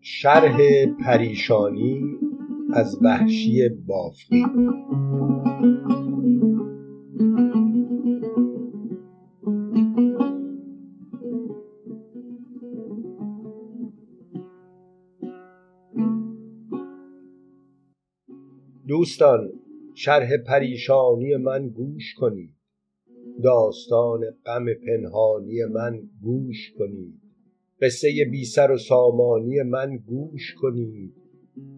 شرح پریشانی از وحشی بافقی. دوستان شرح پریشانی من گوش کنید. داستان غم پنهانی من گوش کنید. قصه بی سر و سامانی من گوش کنید.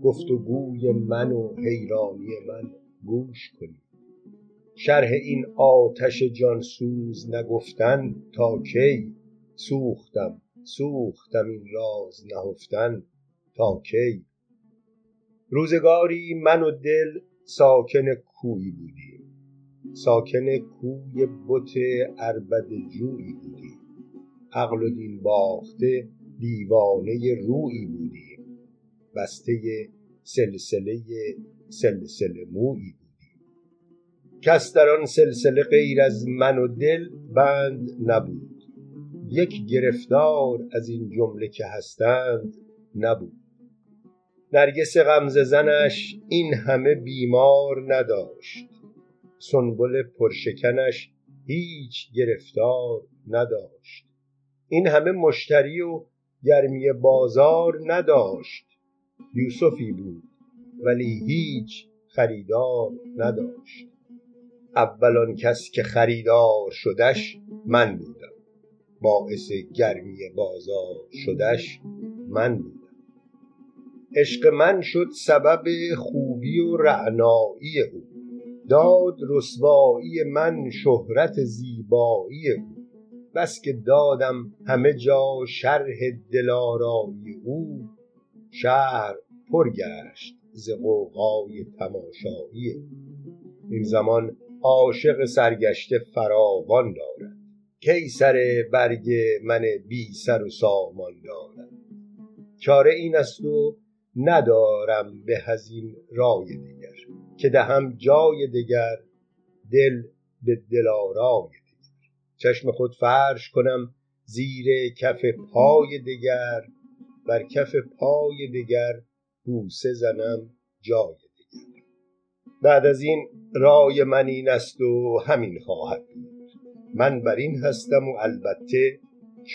گفت و گوی من و حیرانی من گوش کنید. شرح این آتش جانسوز نگفتن تا کی؟ سوختم سوختم این راز نهفتن تا کی؟ روزگاری من و دل ساکن کویی بودیم. ساکن کوی بت عربده جویی بودیم. عقل و دین باخته دیوانه رویی بودیم. بسته سلسله سلسله مویی بودیم. کس در آن سلسله غیر از من و دل بند نبود. یک گرفتار از این جمله که هستند نبود. نرگس غمزه زنش این همه بیمار نداشت. سنبل پرشکنش هیچ گرفتار نداشت. این همه مشتری و گرمی بازار نداشت. یوسفی بود ولی هیچ خریدار نداشت. اول آن کس که خریدار شدش من بودم. باعث گرمی بازار شدش من بودم. عشق من شد سبب خوبی و رعنایی او. داد رسوایی من شهرت زیبایی او. بس که دادم همه جا شرح دلارایی او شهر پر گشت ز غوغای تماشایی او. این زمان عاشق سرگشته فراوان دارد. کی سر برگ من بی سر و سامان دارد؟ چاره این است و ندارم به از این رای دگر که دهم جای دگر دل به دلارای دگر چشم خود فرش کنم زیر کف پای دگر بر کف پای دگر بوسه زنم جای دگر بعد از این رای من این است و همین خواهد بود. من بر این هستم و البته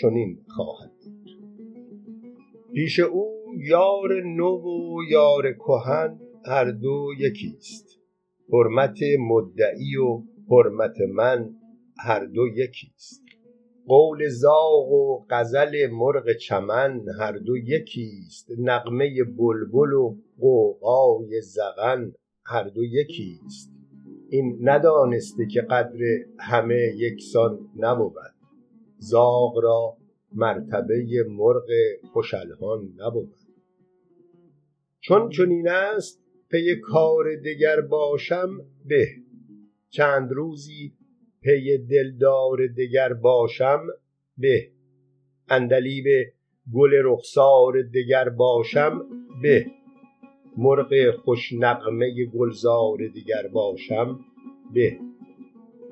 چنین خواهد بود. پیش او یار نو و یار کهن هر دو یکیست. حرمت مدعی و حرمت من هر دو یکیست. قول زاغ و غزل مرغ چمن هر دو یکیست. نغمه بلبل و غوغای زغن هر دو یکیست. این ندانسته که قدر همه یکسان نبود. زاغ را مرتبه مرغ خوش الحان نبود. چون چنین است پی کار دگر باشم به. چند روزی پی دلدار دگر باشم به. عندلیب گل رخسار دگر باشم به. مرغ خوش نغمه گلزار دگر باشم به.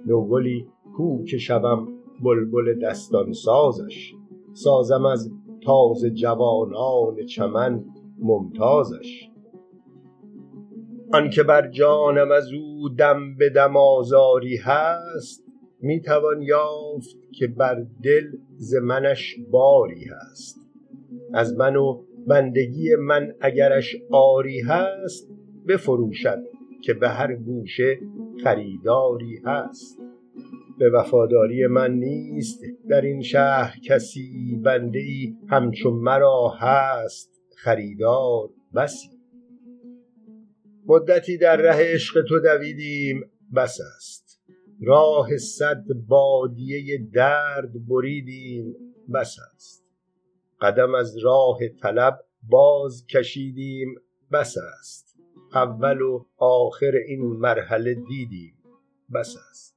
نوگلی کو که شوم بلبل دستان سازش سازم از تازه جوانان چمن. ممتازش. آنکه بر جانم از او دم به دم آزاری هست می توان یافت که بر دل ز منش باری هست. از من و بندگی من اگرش عاری هست بفروشد که به هر گوشه خریداری هست. به وفاداری من نیست در این شهر کسی بنده ای همچو مرا هست. خریدار بسی. مدتی در ره عشق تو دویدیم بس است. راه صد بادیه درد بریدیم بس است. قدم از راه طلب باز کشیدیم بس است. اول و آخر این مرحله دیدیم بس است.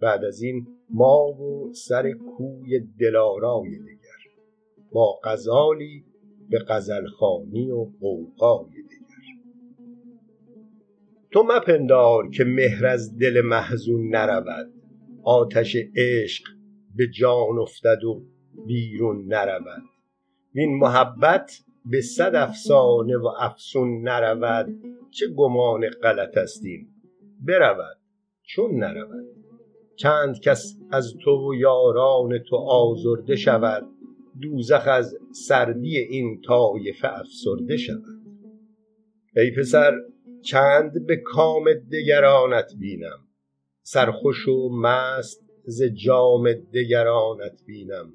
بعد از این ما و سر کوی دلارای دگر. با غزالی به غزلخوانی و غوغای دگر تو مپندار که مهر از دل محزون نرود آتش عشق به جان افتد و بیرون نرود. وین محبت به صد افسانه و افسون نرود چه گمان غلط است این؟ برود چون نرود. چند کس از تو و یاران تو آزرده شود دوزخ از سردی این طایفه افسرده شود. ای پسر چند به کام دگرانت بینم؟ سرخوش و مست ز جام دگرانت بینم.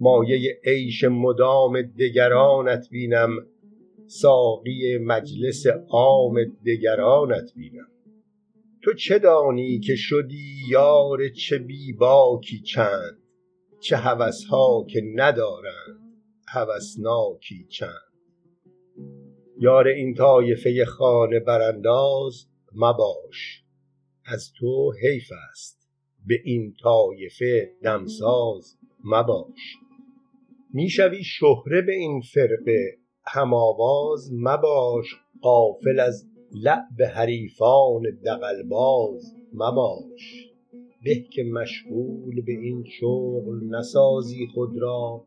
مایه عیش مدام دگرانت بینم. ساقی مجلس عام دگرانت بینم. تو چه دانی که شدی یار چه بی باکی چند؟ چه هوس ها که ندارند هوسناکی چند. یار این طایفه خانه برانداز مباش از تو حیف است. به این طایفه دمساز مباش. می شوی شهره به این فرقه هم آواز مباش. غافل از لعب حریفان دغلباز مباش. به که مشغول به این شغل نسازی خود را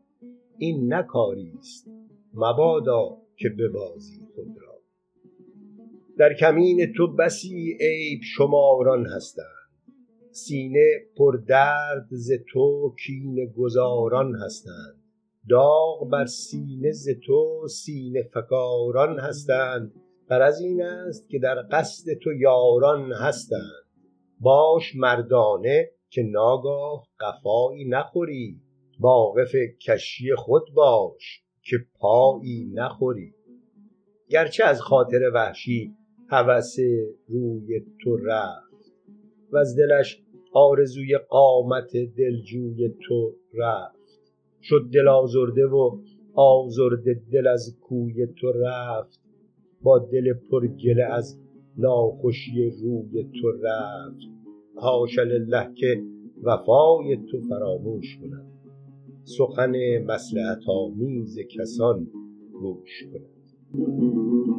این نه کاری است مبادا که ببازی خود را. در کمین تو بسی عیب شماران هستند سینه پردرد ز تو کینه گذاران هستند داغ بر سینه ز تو سینه فگاران هستند غرض این است که در قصد تو یاران هستند. باش مردانه که ناگاه قفایی نخوری. واقف کشی خود باش که پایی نخوری. گرچه از خاطر وحشی هوس روی تو رفت وز دلش آرزوی قامت دلجوی تو رفت. شد دل آزرده و آزرده دل از کوی تو رفت. با دل پر گله از ناخوشی روی تو رفت. حاش لله که وفای تو فراموش کند. سخن مصلحت آمیز کسان گوش کند.